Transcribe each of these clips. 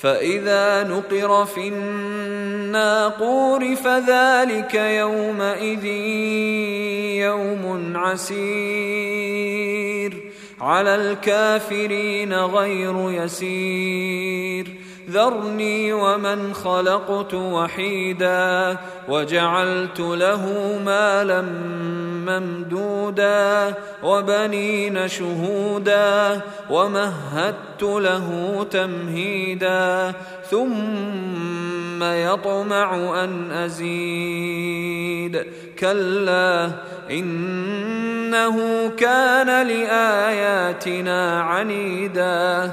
فإذا نقر في الناقور فذلك يومئذ يوم عسير على الكافرين غير يسير ذرني ومن خلقت وحيدا وجعلت له مالا ممدودا وبنين شهودا ومهدت له تمهيدا ثم يطمع أن أزيد كلا إنه كان لآياتنا عنيدا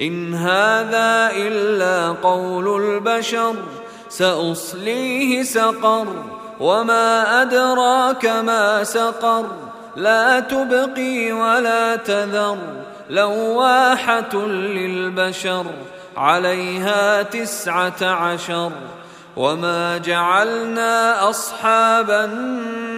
إن هذا إلا قول البشر سأصليه سقر وما أدراك ما سقر لا تبقي ولا تذر لواحة للبشر عليها تسعة عشر وما جعلنا أصحاب النار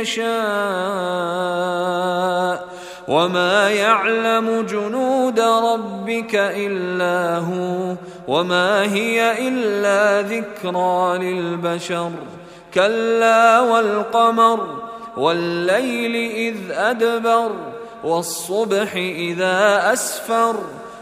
يشاء وما يعلم جنود ربك إلا هو وما هي إلا ذكرى للبشر كلا والقمر والليل إذ أدبر والصبح إذا أسفر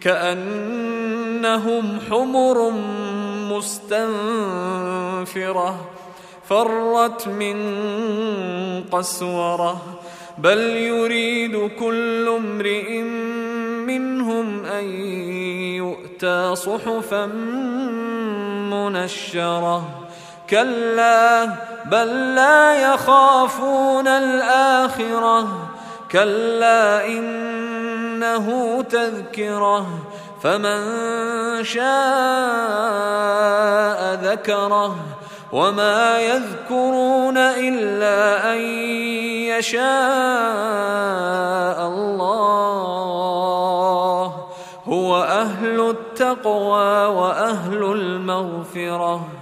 كأنهم حمر مستنفرة فرت من قسورة. بل يريد كل امرئ منهم أن يؤتى صحفا منشرة. كلا بل لا يخافون الآخرة. كلا انه تذكرة فمن شاء ذكره وما يذكرون إلا أن يشاء الله. هو أهل التقوى وأهل المغفرة.